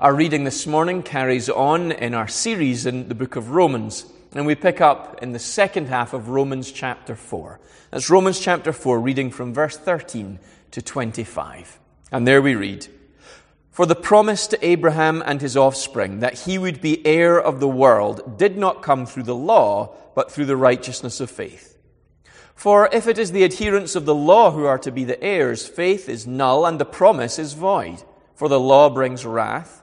Our reading this morning carries on in our series in the book of Romans, and we pick up in the second half of Romans chapter 4. That's Romans chapter 4, reading from verse 13 to 25. And there we read, For the promise to Abraham and his offspring that he would be heir of the world did not come through the law, but through the righteousness of faith. For if it is the adherents of the law who are to be the heirs, faith is null and the promise is void. For the law brings wrath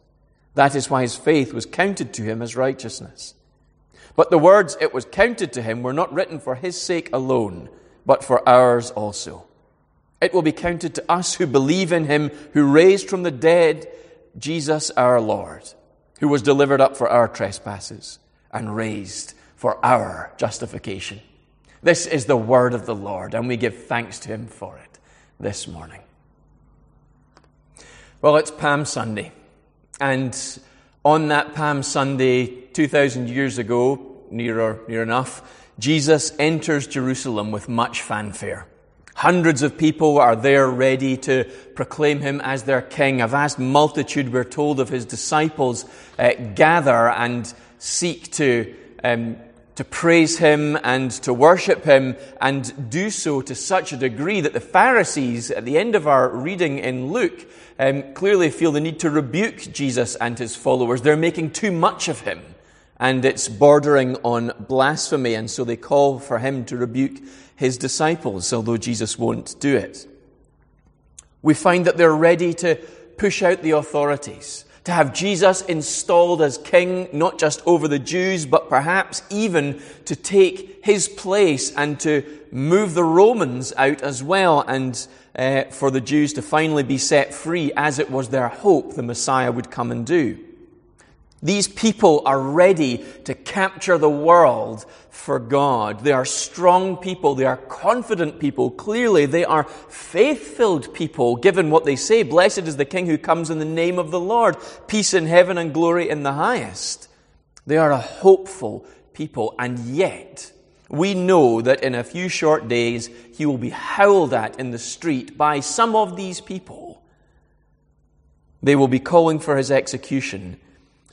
That is why his faith was counted to him as righteousness. But the words it was counted to him were not written for his sake alone, but for ours also. It will be counted to us who believe in him who raised from the dead Jesus our Lord, who was delivered up for our trespasses and raised for our justification. This is the word of the Lord, and we give thanks to him for it this morning. Well, it's Palm Sunday. And on that Palm Sunday, 2,000 years ago, near near enough, Jesus enters Jerusalem with much fanfare. Hundreds of people are there ready to proclaim him as their king. A vast multitude, we're told, of his disciples uh, gather and seek to, um, to praise him and to worship him and do so to such a degree that the Pharisees, at the end of our reading in Luke, um, clearly feel the need to rebuke Jesus and his followers. They're making too much of him, and it's bordering on blasphemy, and so they call for him to rebuke his disciples, although Jesus won't do it. We find that they're ready to push out the authorities, to have Jesus installed as king, not just over the Jews, but perhaps even to take his place and to move the Romans out as well and uh, for the Jews to finally be set free, as it was their hope the Messiah would come and do. These people are ready to capture the world for God. They are strong people. They are confident people. Clearly, they are faith filled people, given what they say. Blessed is the King who comes in the name of the Lord. Peace in heaven and glory in the highest. They are a hopeful people, and yet, we know that in a few short days he will be howled at in the street by some of these people. They will be calling for his execution,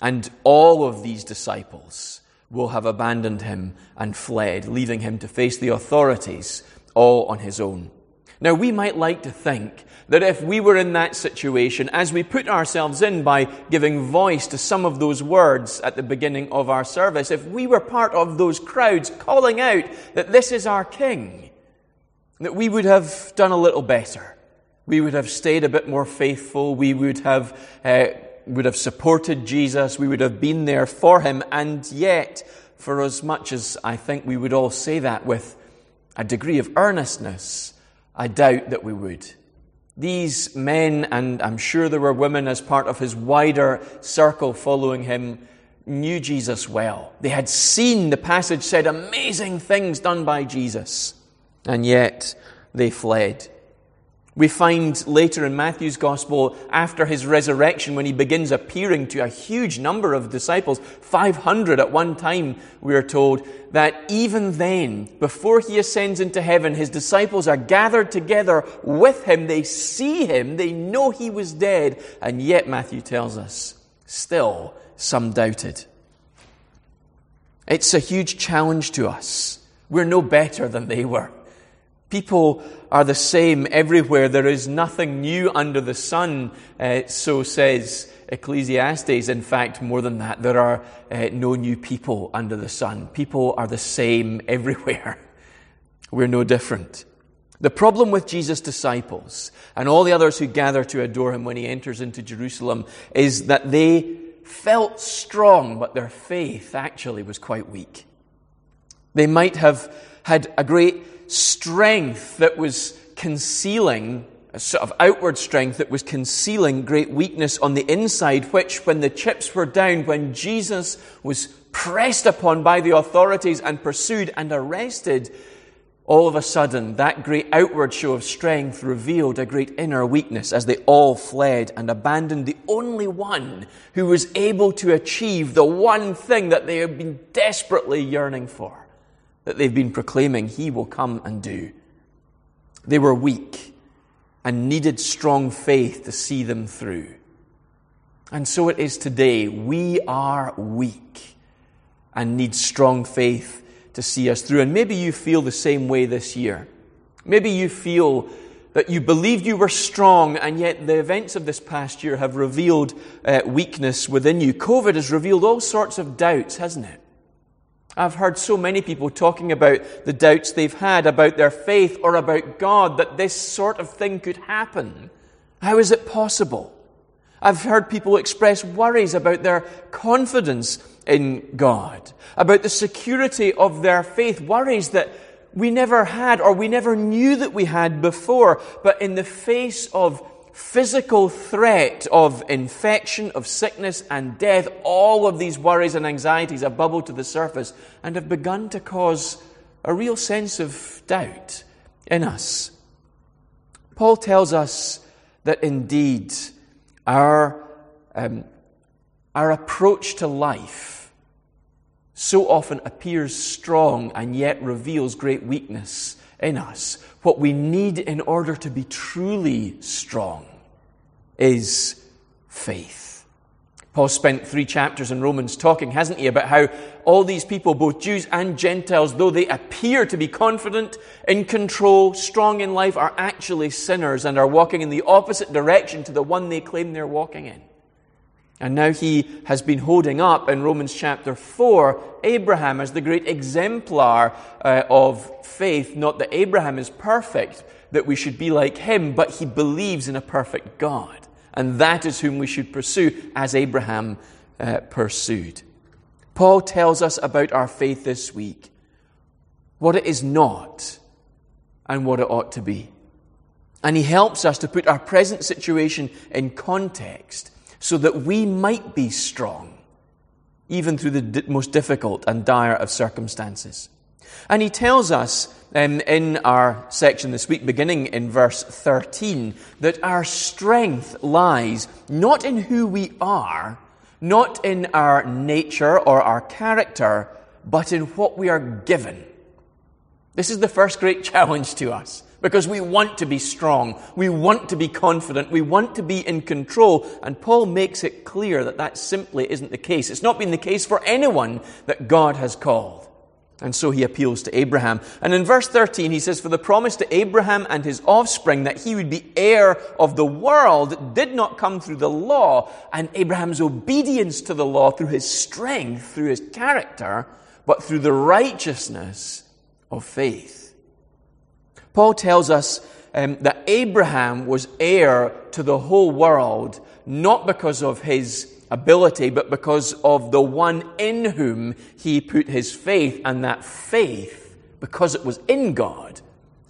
and all of these disciples will have abandoned him and fled, leaving him to face the authorities all on his own. Now, we might like to think that if we were in that situation, as we put ourselves in by giving voice to some of those words at the beginning of our service, if we were part of those crowds calling out that this is our King, that we would have done a little better. We would have stayed a bit more faithful. We would have, uh, would have supported Jesus. We would have been there for him. And yet, for as much as I think we would all say that with a degree of earnestness, I doubt that we would. These men, and I'm sure there were women as part of his wider circle following him, knew Jesus well. They had seen, the passage said, amazing things done by Jesus, and yet they fled. We find later in Matthew's gospel, after his resurrection, when he begins appearing to a huge number of disciples, 500 at one time, we are told, that even then, before he ascends into heaven, his disciples are gathered together with him. They see him. They know he was dead. And yet, Matthew tells us, still some doubted. It's a huge challenge to us. We're no better than they were. People are the same everywhere. There is nothing new under the sun, uh, so says Ecclesiastes. In fact, more than that, there are uh, no new people under the sun. People are the same everywhere. We're no different. The problem with Jesus' disciples and all the others who gather to adore him when he enters into Jerusalem is that they felt strong, but their faith actually was quite weak. They might have had a great strength that was concealing, a sort of outward strength that was concealing great weakness on the inside, which, when the chips were down, when Jesus was pressed upon by the authorities and pursued and arrested, all of a sudden, that great outward show of strength revealed a great inner weakness as they all fled and abandoned the only one who was able to achieve the one thing that they had been desperately yearning for that they've been proclaiming he will come and do. They were weak and needed strong faith to see them through. And so it is today. We are weak and need strong faith to see us through. And maybe you feel the same way this year. Maybe you feel that you believed you were strong, and yet the events of this past year have revealed uh, weakness within you. COVID has revealed all sorts of doubts, hasn't it? I've heard so many people talking about the doubts they've had about their faith or about God that this sort of thing could happen. How is it possible? I've heard people express worries about their confidence in God, about the security of their faith, worries that we never had or we never knew that we had before, but in the face of physical threat of infection, of sickness and death, all of these worries and anxieties have bubbled to the surface and have begun to cause a real sense of doubt in us. Paul tells us that indeed our, um, our approach to life so often appears strong and yet reveals great weakness in us. What we need in order to be truly strong is faith. Paul spent three chapters in Romans talking, hasn't he, about how all these people, both Jews and Gentiles, though they appear to be confident, in control, strong in life, are actually sinners and are walking in the opposite direction to the one they claim they're walking in. And now he has been holding up in Romans chapter 4 Abraham as the great exemplar uh, of faith. Not that Abraham is perfect, that we should be like him, but he believes in a perfect God. And that is whom we should pursue as Abraham uh, pursued. Paul tells us about our faith this week what it is not and what it ought to be. And he helps us to put our present situation in context so that we might be strong, even through the most difficult and dire of circumstances. And he tells us um, in our section this week, beginning in verse 13, that our strength lies not in who we are, not in our nature or our character, but in what we are given. This is the first great challenge to us. Because we want to be strong. We want to be confident. We want to be in control. And Paul makes it clear that that simply isn't the case. It's not been the case for anyone that God has called. And so he appeals to Abraham. And in verse 13, he says, For the promise to Abraham and his offspring that he would be heir of the world did not come through the law and Abraham's obedience to the law through his strength, through his character, but through the righteousness of faith. Paul tells us um, that Abraham was heir to the whole world, not because of his ability, but because of the one in whom he put his faith, and that faith, because it was in God,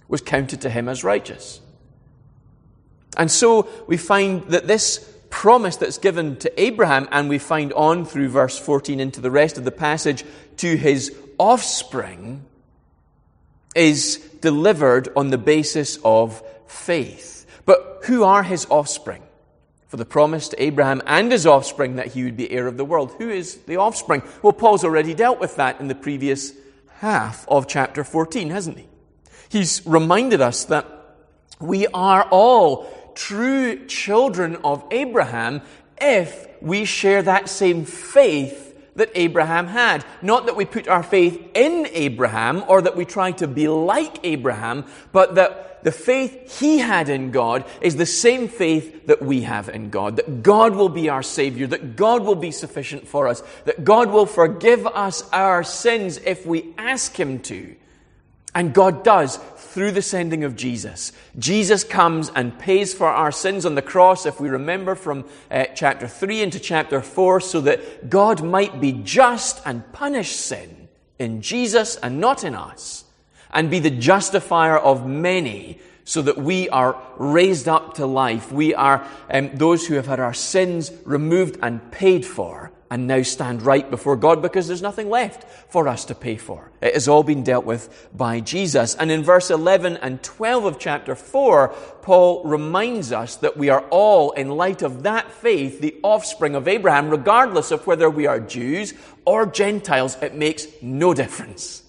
was counted to him as righteous. And so we find that this promise that's given to Abraham, and we find on through verse 14 into the rest of the passage, to his offspring, is delivered on the basis of faith. But who are his offspring? For the promise to Abraham and his offspring that he would be heir of the world. Who is the offspring? Well, Paul's already dealt with that in the previous half of chapter 14, hasn't he? He's reminded us that we are all true children of Abraham if we share that same faith that Abraham had. Not that we put our faith in Abraham or that we try to be like Abraham, but that the faith he had in God is the same faith that we have in God. That God will be our Savior, that God will be sufficient for us, that God will forgive us our sins if we ask Him to. And God does through the sending of Jesus. Jesus comes and pays for our sins on the cross, if we remember from uh, chapter 3 into chapter 4, so that God might be just and punish sin in Jesus and not in us, and be the justifier of many, so that we are raised up to life. We are um, those who have had our sins removed and paid for and now stand right before God because there's nothing left for us to pay for. It has all been dealt with by Jesus. And in verse 11 and 12 of chapter 4, Paul reminds us that we are all, in light of that faith, the offspring of Abraham, regardless of whether we are Jews or Gentiles. It makes no difference.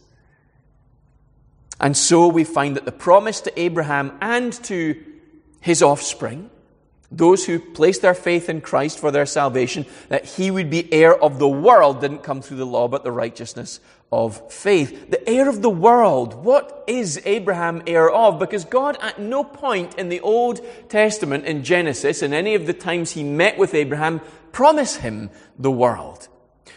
And so we find that the promise to Abraham and to his offspring those who placed their faith in Christ for their salvation, that he would be heir of the world, didn't come through the law, but the righteousness of faith. The heir of the world. What is Abraham heir of? Because God at no point in the Old Testament, in Genesis, in any of the times he met with Abraham, promised him the world.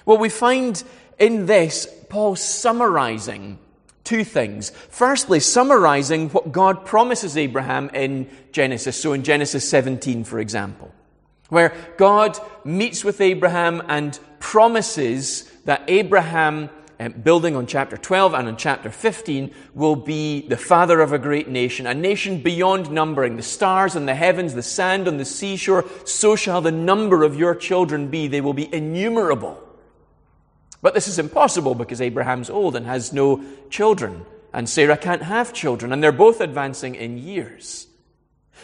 Well, we find in this Paul summarizing two things. Firstly, summarizing what God promises Abraham in Genesis. So in Genesis 17, for example, where God meets with Abraham and promises that Abraham, um, building on chapter 12 and on chapter 15, will be the father of a great nation, a nation beyond numbering. The stars in the heavens, the sand on the seashore, so shall the number of your children be. They will be innumerable. But this is impossible because Abraham's old and has no children, and Sarah can't have children, and they're both advancing in years.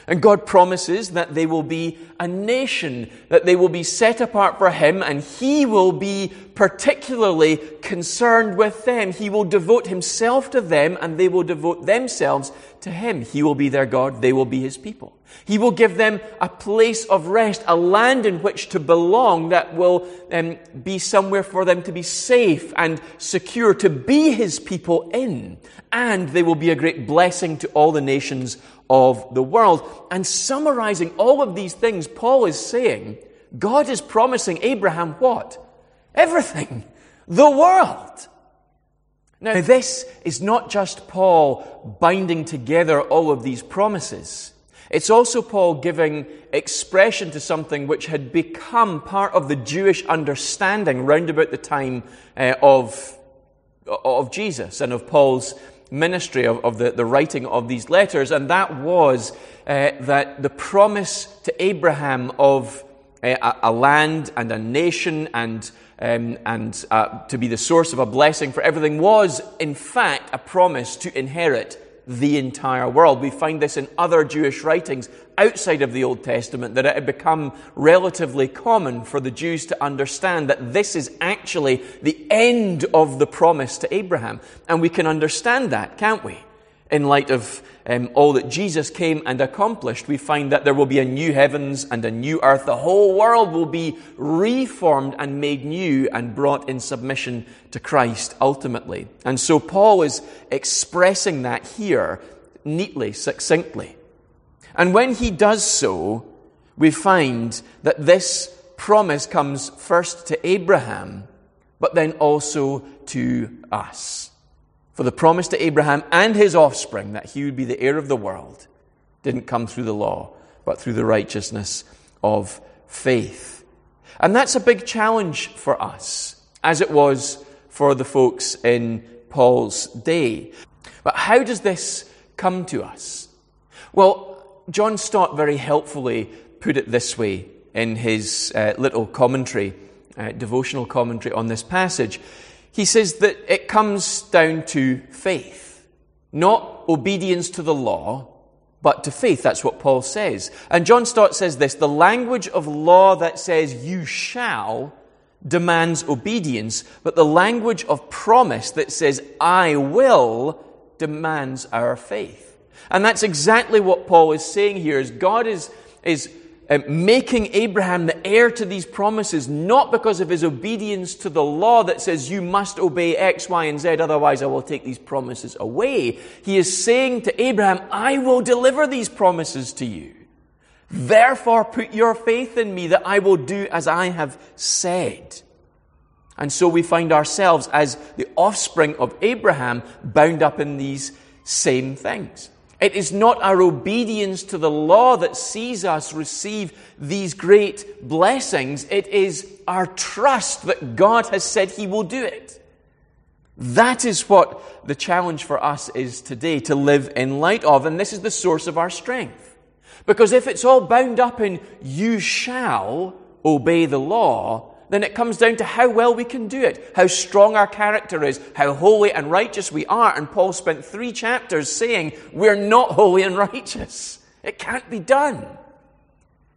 And God promises that they will be a nation, that they will be set apart for Him, and He will be particularly concerned with them. He will devote Himself to them, and they will devote themselves to Him. He will be their God, they will be His people. He will give them a place of rest, a land in which to belong that will um, be somewhere for them to be safe and secure, to be His people in. And they will be a great blessing to all the nations of the world. And summarizing all of these things, Paul is saying, God is promising Abraham what? Everything. The world. Now, this is not just Paul binding together all of these promises. It's also Paul giving expression to something which had become part of the Jewish understanding round about the time uh, of, of Jesus and of Paul's ministry, of, of the, the writing of these letters, and that was uh, that the promise to Abraham of uh, a, a, land and a nation and, um, and uh, to be the source of a blessing for everything was, in fact, a promise to inherit the entire world. We find this in other Jewish writings outside of the Old Testament that it had become relatively common for the Jews to understand that this is actually the end of the promise to Abraham. And we can understand that, can't we? In light of um, all that Jesus came and accomplished, we find that there will be a new heavens and a new earth. The whole world will be reformed and made new and brought in submission to Christ ultimately. And so Paul is expressing that here neatly, succinctly. And when he does so, we find that this promise comes first to Abraham, but then also to us. For the promise to Abraham and his offspring that he would be the heir of the world didn't come through the law, but through the righteousness of faith. And that's a big challenge for us, as it was for the folks in Paul's day. But how does this come to us? Well, John Stott very helpfully put it this way in his uh, little commentary, uh, devotional commentary on this passage he says that it comes down to faith, not obedience to the law, but to faith. That's what Paul says. And John Stott says this the language of law that says you shall demands obedience, but the language of promise that says I will demands our faith. And that's exactly what Paul is saying here is God is, is uh, making Abraham the heir to these promises, not because of his obedience to the law that says you must obey X, Y, and Z, otherwise I will take these promises away. He is saying to Abraham, I will deliver these promises to you. Therefore put your faith in me that I will do as I have said. And so we find ourselves as the offspring of Abraham bound up in these same things. It is not our obedience to the law that sees us receive these great blessings. It is our trust that God has said He will do it. That is what the challenge for us is today to live in light of, and this is the source of our strength. Because if it's all bound up in you shall obey the law, then it comes down to how well we can do it, how strong our character is, how holy and righteous we are. And Paul spent three chapters saying we're not holy and righteous. It can't be done.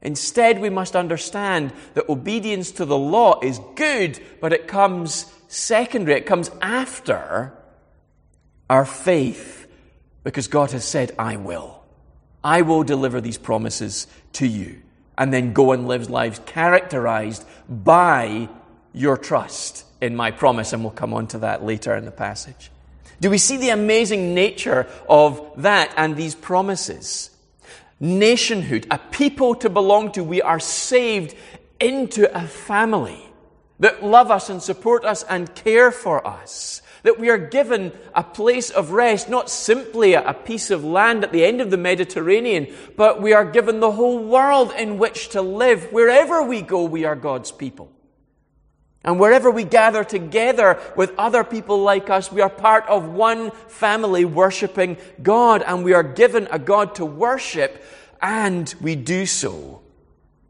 Instead, we must understand that obedience to the law is good, but it comes secondary. It comes after our faith because God has said, I will. I will deliver these promises to you and then go and live lives characterized by your trust in my promise. And we'll come on to that later in the passage. Do we see the amazing nature of that and these promises? Nationhood, a people to belong to. We are saved into a family that love us and support us and care for us that we are given a place of rest, not simply a piece of land at the end of the Mediterranean, but we are given the whole world in which to live. Wherever we go, we are God's people. And wherever we gather together with other people like us, we are part of one family worshiping God, and we are given a God to worship, and we do so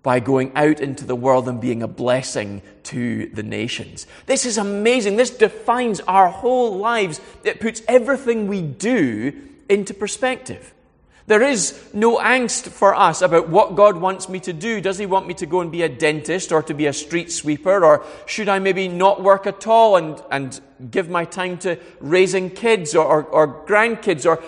by going out into the world and being a blessing to the nations. This is amazing. This defines our whole lives. It puts everything we do into perspective. There is no angst for us about what God wants me to do. Does He want me to go and be a dentist or to be a street sweeper? Or should I maybe not work at all and, and give my time to raising kids or, or, or grandkids? Or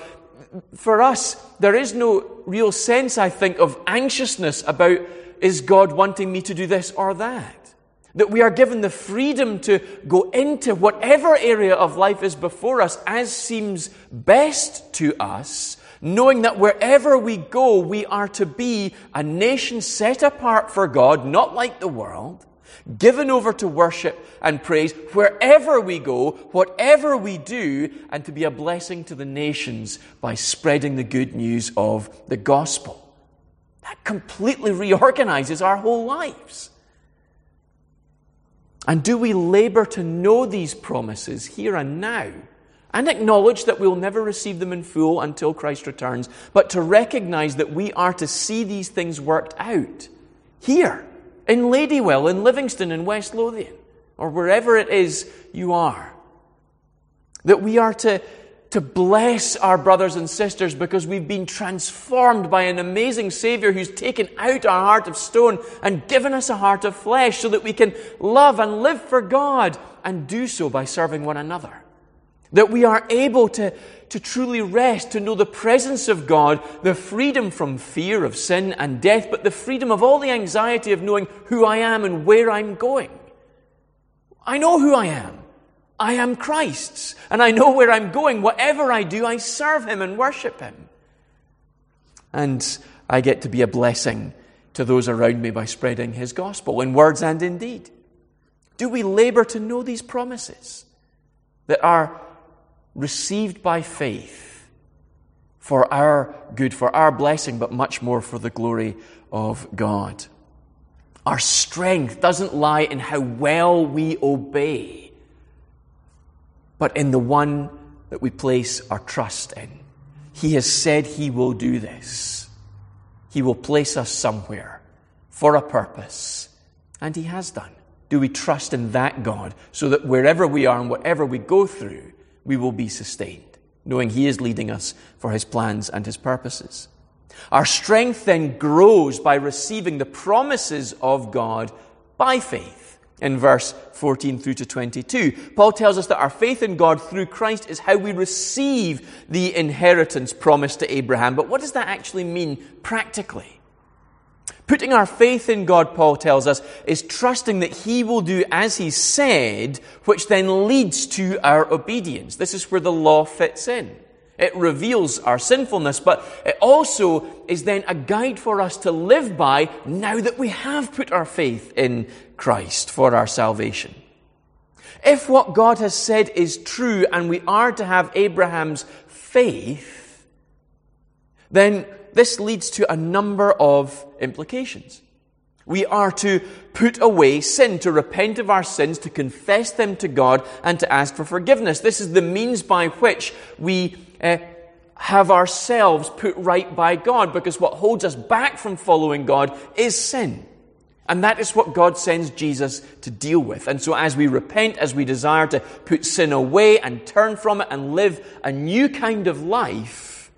for us, there is no real sense, I think, of anxiousness about is God wanting me to do this or that? That we are given the freedom to go into whatever area of life is before us as seems best to us, knowing that wherever we go, we are to be a nation set apart for God, not like the world, given over to worship and praise wherever we go, whatever we do, and to be a blessing to the nations by spreading the good news of the gospel. That completely reorganizes our whole lives. And do we labor to know these promises here and now? And acknowledge that we'll never receive them in full until Christ returns, but to recognize that we are to see these things worked out here, in Ladywell, in Livingston, in West Lothian, or wherever it is you are. That we are to to bless our brothers and sisters because we've been transformed by an amazing Savior who's taken out our heart of stone and given us a heart of flesh so that we can love and live for God and do so by serving one another. That we are able to, to truly rest, to know the presence of God, the freedom from fear of sin and death, but the freedom of all the anxiety of knowing who I am and where I'm going. I know who I am. I am Christ's, and I know where I'm going. Whatever I do, I serve Him and worship Him. And I get to be a blessing to those around me by spreading His gospel in words and in deed. Do we labor to know these promises that are received by faith for our good, for our blessing, but much more for the glory of God? Our strength doesn't lie in how well we obey but in the one that we place our trust in. He has said He will do this. He will place us somewhere for a purpose, and He has done. Do we trust in that God so that wherever we are and whatever we go through, we will be sustained, knowing He is leading us for His plans and His purposes? Our strength then grows by receiving the promises of God by faith in verse 14 through to 22. Paul tells us that our faith in God through Christ is how we receive the inheritance promised to Abraham. But what does that actually mean practically? Putting our faith in God, Paul tells us, is trusting that He will do as He said, which then leads to our obedience. This is where the law fits in. It reveals our sinfulness, but it also is then a guide for us to live by now that we have put our faith in Christ for our salvation. If what God has said is true and we are to have Abraham's faith, then this leads to a number of implications. We are to put away sin, to repent of our sins, to confess them to God, and to ask for forgiveness. This is the means by which we uh, have ourselves put right by God, because what holds us back from following God is sin. And that is what God sends Jesus to deal with. And so as we repent, as we desire to put sin away and turn from it and live a new kind of life,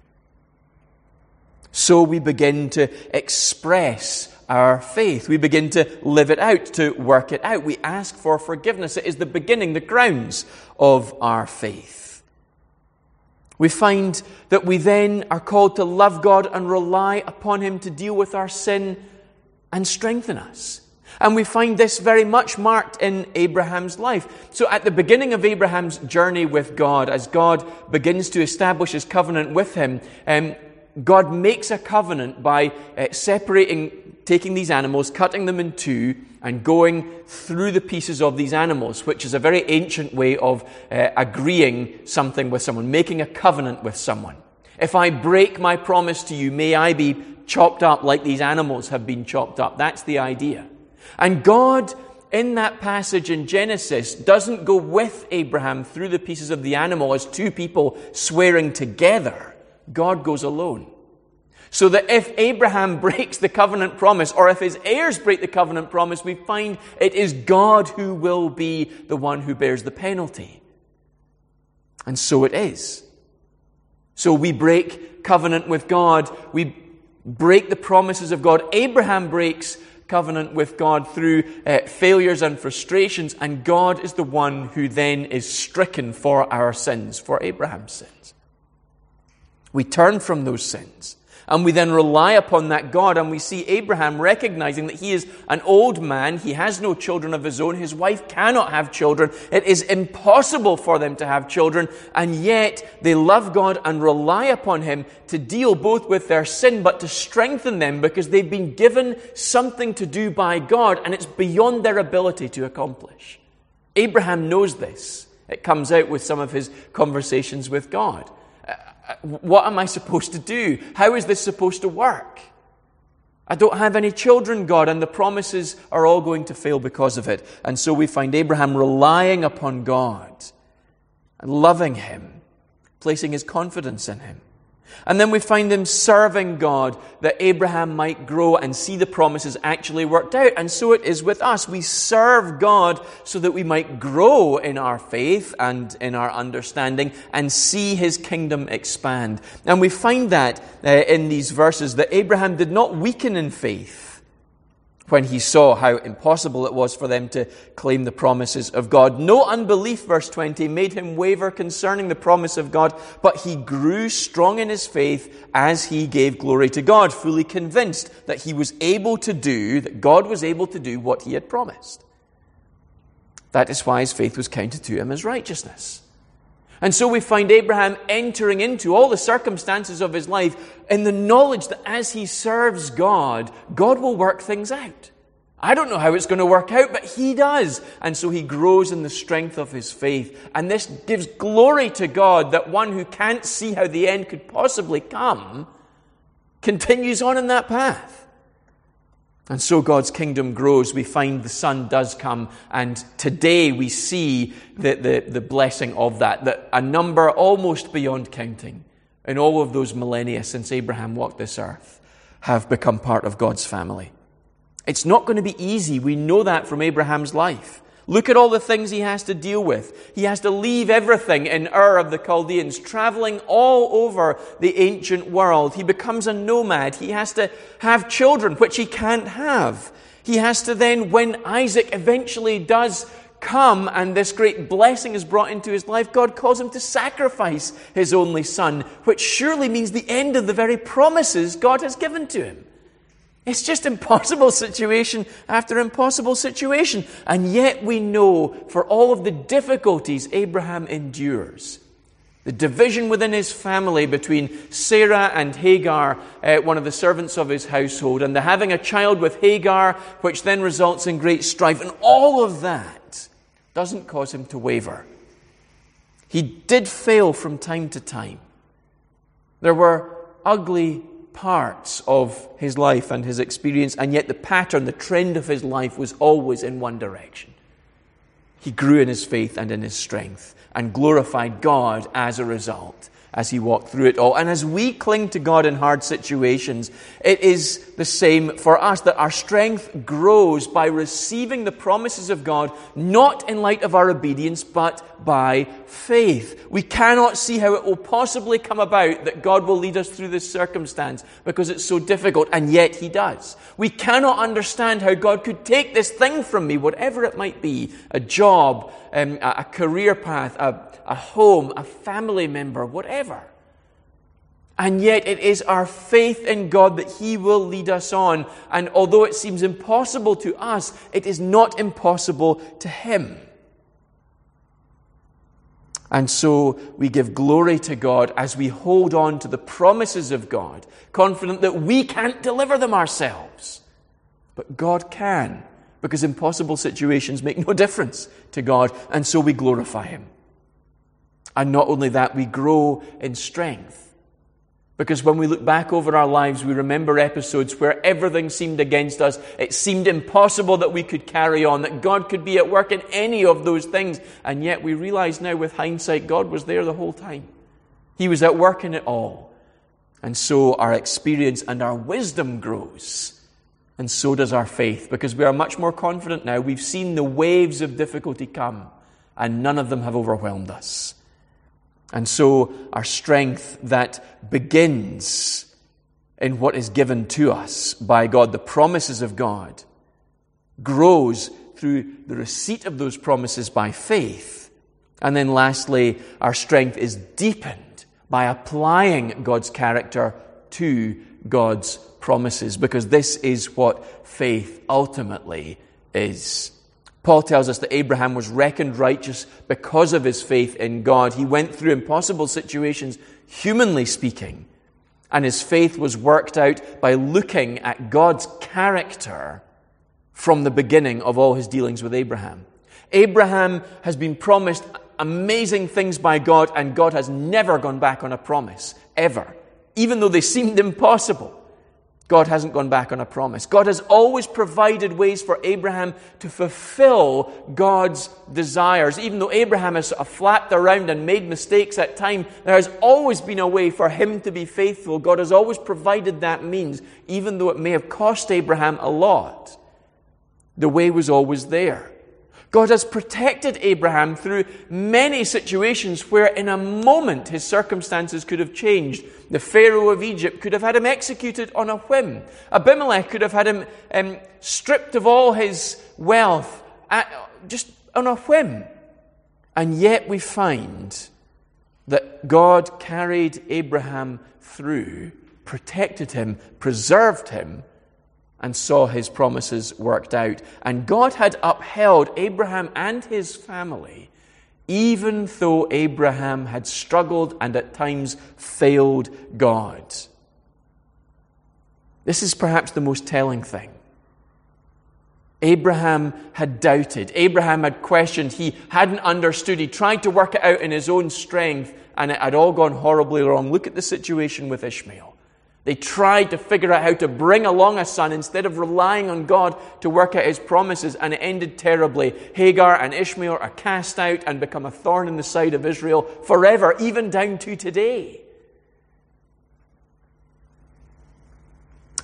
so we begin to express our faith. We begin to live it out, to work it out. We ask for forgiveness. It is the beginning, the grounds of our faith. We find that we then are called to love God and rely upon Him to deal with our sin and strengthen us. And we find this very much marked in Abraham's life. So at the beginning of Abraham's journey with God, as God begins to establish his covenant with him, um, God makes a covenant by uh, separating, taking these animals, cutting them in two, and going through the pieces of these animals, which is a very ancient way of uh, agreeing something with someone, making a covenant with someone. If I break my promise to you, may I be chopped up like these animals have been chopped up. That's the idea. And God, in that passage in Genesis, doesn't go with Abraham through the pieces of the animal as two people swearing together. God goes alone. So that if Abraham breaks the covenant promise, or if his heirs break the covenant promise, we find it is God who will be the one who bears the penalty. And so it is. So we break covenant with God. We break the promises of God. Abraham breaks covenant with God through uh, failures and frustrations, and God is the one who then is stricken for our sins, for Abraham's sins. We turn from those sins. And we then rely upon that God, and we see Abraham recognizing that he is an old man. He has no children of his own. His wife cannot have children. It is impossible for them to have children. And yet they love God and rely upon him to deal both with their sin, but to strengthen them because they've been given something to do by God, and it's beyond their ability to accomplish. Abraham knows this. It comes out with some of his conversations with God. What am I supposed to do? How is this supposed to work? I don't have any children, God, and the promises are all going to fail because of it. And so we find Abraham relying upon God and loving Him, placing his confidence in Him. And then we find him serving God that Abraham might grow and see the promises actually worked out. And so it is with us. We serve God so that we might grow in our faith and in our understanding and see his kingdom expand. And we find that uh, in these verses that Abraham did not weaken in faith when he saw how impossible it was for them to claim the promises of God. No unbelief, verse 20, made him waver concerning the promise of God, but he grew strong in his faith as he gave glory to God, fully convinced that he was able to do, that God was able to do what he had promised. That is why his faith was counted to him as righteousness. And so we find Abraham entering into all the circumstances of his life in the knowledge that as he serves God, God will work things out. I don't know how it's going to work out, but he does. And so he grows in the strength of his faith. And this gives glory to God that one who can't see how the end could possibly come continues on in that path. And so God's kingdom grows. We find the Son does come. And today we see the, the, the, blessing of that, that a number almost beyond counting in all of those millennia since Abraham walked this earth have become part of God's family. It's not going to be easy. We know that from Abraham's life. Look at all the things he has to deal with. He has to leave everything in Ur of the Chaldeans, traveling all over the ancient world. He becomes a nomad. He has to have children, which he can't have. He has to then, when Isaac eventually does come and this great blessing is brought into his life, God calls him to sacrifice his only son, which surely means the end of the very promises God has given to him. It's just impossible situation after impossible situation. And yet we know for all of the difficulties Abraham endures, the division within his family between Sarah and Hagar, uh, one of the servants of his household, and the having a child with Hagar, which then results in great strife, and all of that doesn't cause him to waver. He did fail from time to time. There were ugly parts of his life and his experience, and yet the pattern, the trend of his life was always in one direction. He grew in his faith and in his strength and glorified God as a result as he walked through it all. And as we cling to God in hard situations, it is the same for us that our strength grows by receiving the promises of God, not in light of our obedience, but by faith. We cannot see how it will possibly come about that God will lead us through this circumstance because it's so difficult, and yet He does. We cannot understand how God could take this thing from me, whatever it might be a job, um, a, career path, a, a home, a family member, whatever. And yet it is our faith in God that He will lead us on. And although it seems impossible to us, it is not impossible to Him. And so we give glory to God as we hold on to the promises of God, confident that we can't deliver them ourselves. But God can, because impossible situations make no difference to God, and so we glorify Him. And not only that, we grow in strength. Because when we look back over our lives, we remember episodes where everything seemed against us. It seemed impossible that we could carry on, that God could be at work in any of those things. And yet we realize now with hindsight, God was there the whole time. He was at work in it all. And so our experience and our wisdom grows. And so does our faith, because we are much more confident now. We've seen the waves of difficulty come, and none of them have overwhelmed us. And so our strength that begins in what is given to us by God, the promises of God, grows through the receipt of those promises by faith. And then lastly, our strength is deepened by applying God's character to God's promises, because this is what faith ultimately is. Paul tells us that Abraham was reckoned righteous because of his faith in God. He went through impossible situations, humanly speaking, and his faith was worked out by looking at God's character from the beginning of all his dealings with Abraham. Abraham has been promised amazing things by God, and God has never gone back on a promise, ever, even though they seemed impossible. God hasn't gone back on a promise. God has always provided ways for Abraham to fulfill God's desires. Even though Abraham has sort of flapped around and made mistakes at times, there has always been a way for him to be faithful. God has always provided that means, even though it may have cost Abraham a lot. The way was always there. God has protected Abraham through many situations where in a moment his circumstances could have changed. The Pharaoh of Egypt could have had him executed on a whim. Abimelech could have had him um, stripped of all his wealth at, just on a whim. And yet we find that God carried Abraham through, protected him, preserved him, and saw his promises worked out. And God had upheld Abraham and his family, even though Abraham had struggled and at times failed God. This is perhaps the most telling thing. Abraham had doubted. Abraham had questioned. He hadn't understood. He tried to work it out in his own strength, and it had all gone horribly wrong. Look at the situation with Ishmael. They tried to figure out how to bring along a son instead of relying on God to work out his promises, and it ended terribly. Hagar and Ishmael are cast out and become a thorn in the side of Israel forever, even down to today.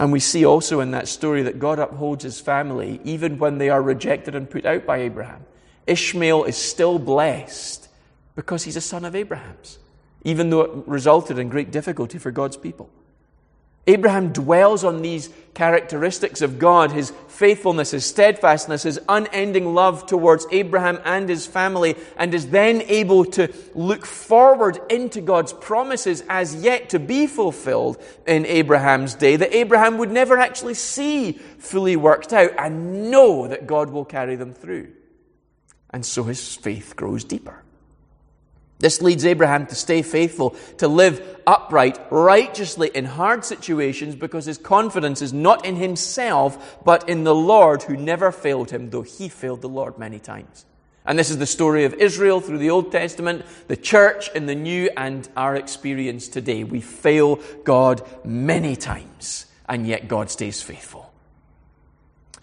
And we see also in that story that God upholds his family even when they are rejected and put out by Abraham. Ishmael is still blessed because he's a son of Abraham's, even though it resulted in great difficulty for God's people. Abraham dwells on these characteristics of God his faithfulness, his steadfastness, his unending love towards Abraham and his family, and is then able to look forward into God's promises as yet to be fulfilled in Abraham's day that Abraham would never actually see fully worked out and know that God will carry them through. And so his faith grows deeper. This leads Abraham to stay faithful, to live upright, righteously in hard situations because his confidence is not in himself, but in the Lord who never failed him, though he failed the Lord many times. And this is the story of Israel through the Old Testament, the church in the New, and our experience today. We fail God many times, and yet God stays faithful.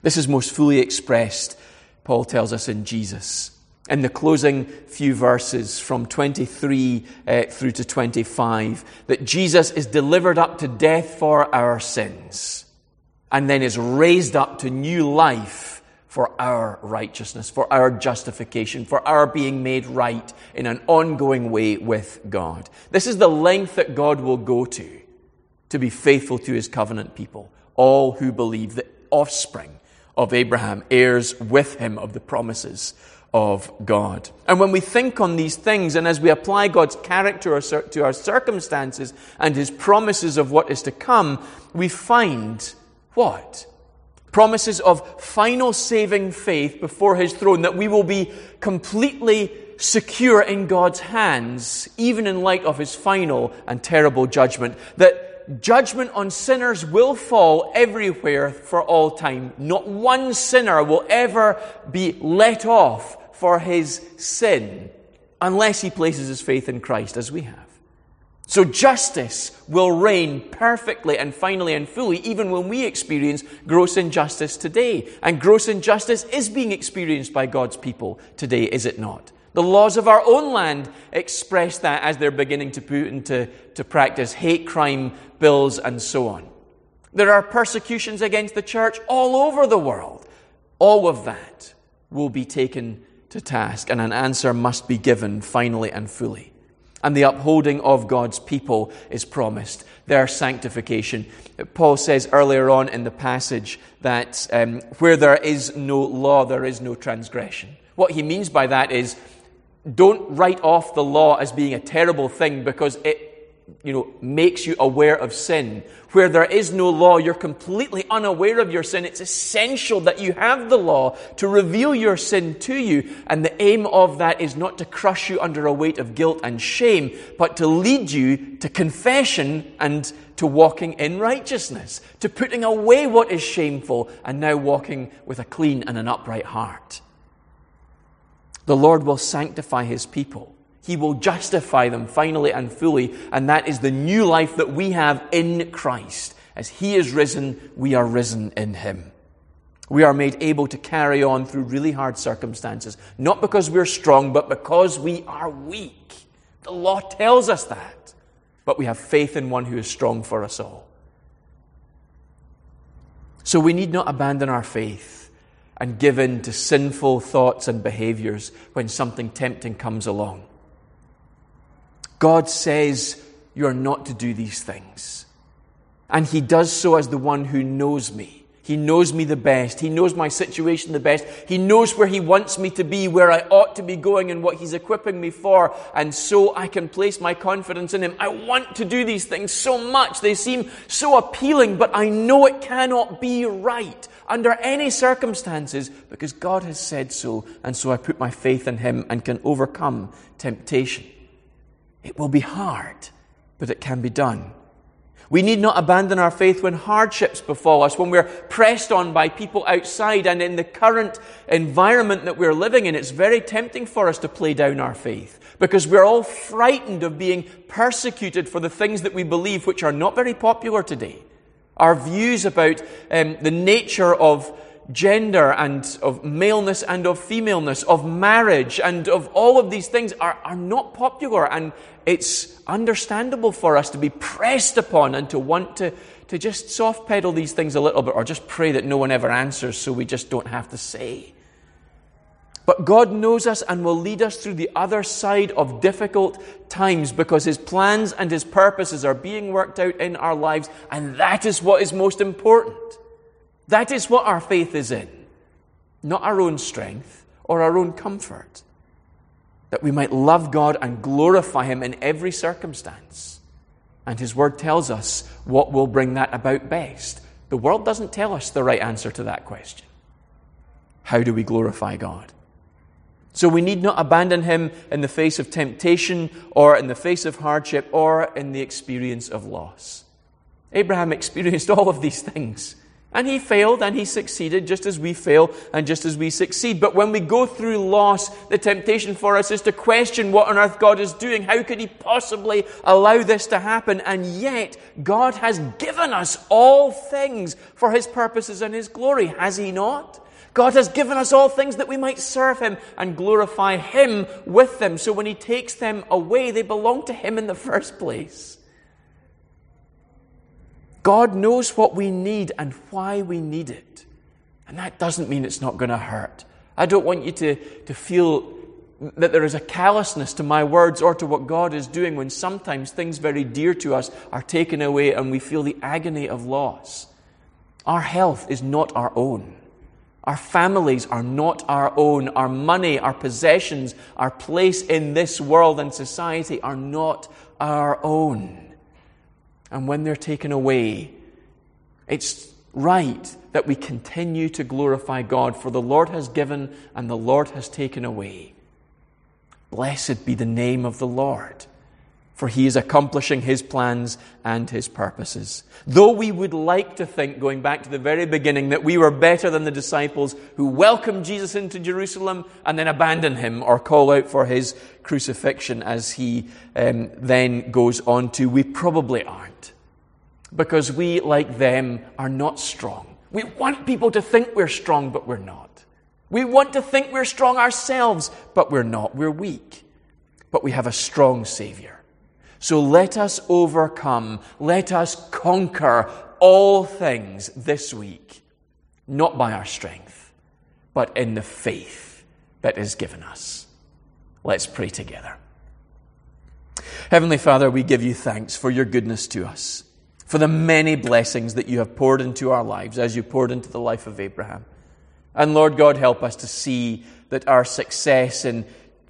This is most fully expressed, Paul tells us, in Jesus in the closing few verses from 23 uh, through to 25 that Jesus is delivered up to death for our sins and then is raised up to new life for our righteousness, for our justification, for our being made right in an ongoing way with God. This is the length that God will go to to be faithful to his covenant people, all who believe the offspring of Abraham, heirs with him of the promises of God. And when we think on these things and as we apply God's character to our circumstances and His promises of what is to come, we find what? Promises of final saving faith before His throne, that we will be completely secure in God's hands, even in light of His final and terrible judgment. That judgment on sinners will fall everywhere for all time. Not one sinner will ever be let off for his sin unless he places his faith in Christ as we have. So justice will reign perfectly and finally and fully even when we experience gross injustice today. And gross injustice is being experienced by God's people today, is it not? The laws of our own land express that as they're beginning to put into to practice hate crime bills and so on. There are persecutions against the church all over the world. All of that will be taken to task, and an answer must be given finally and fully. And the upholding of God's people is promised, their sanctification. Paul says earlier on in the passage that um, where there is no law, there is no transgression. What he means by that is don't write off the law as being a terrible thing because it you know, makes you aware of sin. Where there is no law, you're completely unaware of your sin. It's essential that you have the law to reveal your sin to you. And the aim of that is not to crush you under a weight of guilt and shame, but to lead you to confession and to walking in righteousness, to putting away what is shameful and now walking with a clean and an upright heart. The Lord will sanctify his people. He will justify them finally and fully, and that is the new life that we have in Christ. As He is risen, we are risen in Him. We are made able to carry on through really hard circumstances, not because we're strong, but because we are weak. The law tells us that. But we have faith in one who is strong for us all. So we need not abandon our faith and give in to sinful thoughts and behaviors when something tempting comes along. God says you're not to do these things. And He does so as the one who knows me. He knows me the best. He knows my situation the best. He knows where He wants me to be, where I ought to be going, and what He's equipping me for. And so I can place my confidence in Him. I want to do these things so much. They seem so appealing, but I know it cannot be right under any circumstances because God has said so. And so I put my faith in Him and can overcome temptation. It will be hard, but it can be done. We need not abandon our faith when hardships befall us, when we're pressed on by people outside, and in the current environment that we're living in, it's very tempting for us to play down our faith because we're all frightened of being persecuted for the things that we believe, which are not very popular today. Our views about um, the nature of gender and of maleness and of femaleness, of marriage and of all of these things are, are not popular. And it's understandable for us to be pressed upon and to want to, to just soft pedal these things a little bit or just pray that no one ever answers so we just don't have to say. But God knows us and will lead us through the other side of difficult times because His plans and His purposes are being worked out in our lives, and that is what is most important. That is what our faith is in, not our own strength or our own comfort. That we might love God and glorify Him in every circumstance. And His Word tells us what will bring that about best. The world doesn't tell us the right answer to that question. How do we glorify God? So we need not abandon him in the face of temptation or in the face of hardship or in the experience of loss. Abraham experienced all of these things. And he failed and he succeeded just as we fail and just as we succeed. But when we go through loss, the temptation for us is to question what on earth God is doing. How could he possibly allow this to happen? And yet, God has given us all things for his purposes and his glory, has he not? God has given us all things that we might serve Him and glorify Him with them. So when He takes them away, they belong to Him in the first place. God knows what we need and why we need it. And that doesn't mean it's not going to hurt. I don't want you to, to feel that there is a callousness to my words or to what God is doing when sometimes things very dear to us are taken away and we feel the agony of loss. Our health is not our own. Our families are not our own. Our money, our possessions, our place in this world and society are not our own. And when they're taken away, it's right that we continue to glorify God, for the Lord has given and the Lord has taken away. Blessed be the name of the Lord for he is accomplishing his plans and his purposes. Though we would like to think, going back to the very beginning, that we were better than the disciples who welcomed Jesus into Jerusalem and then abandon him or call out for his crucifixion as he um, then goes on to, we probably aren't. Because we, like them, are not strong. We want people to think we're strong, but we're not. We want to think we're strong ourselves, but we're not. We're weak. But we have a strong Savior so let us overcome, let us conquer all things this week, not by our strength, but in the faith that is given us. Let's pray together. Heavenly Father, we give you thanks for your goodness to us, for the many blessings that you have poured into our lives as you poured into the life of Abraham. And Lord God, help us to see that our success in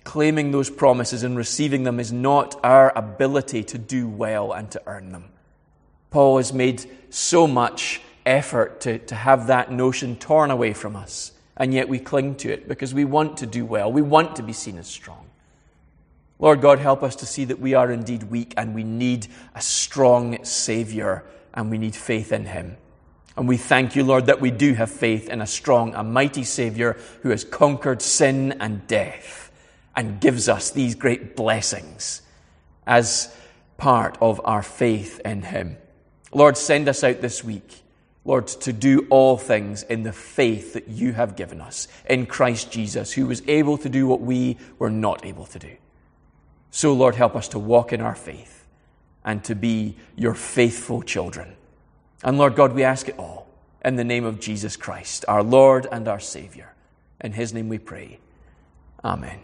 claiming those promises and receiving them is not our ability to do well and to earn them. Paul has made so much effort to, to have that notion torn away from us, and yet we cling to it because we want to do well. We want to be seen as strong. Lord God, help us to see that we are indeed weak and we need a strong Savior and we need faith in Him. And we thank you, Lord, that we do have faith in a strong, a mighty Savior who has conquered sin and death and gives us these great blessings as part of our faith in Him. Lord, send us out this week, Lord, to do all things in the faith that you have given us in Christ Jesus, who was able to do what we were not able to do. So, Lord, help us to walk in our faith and to be your faithful children. And Lord God, we ask it all in the name of Jesus Christ, our Lord and our Savior. In his name we pray. Amen.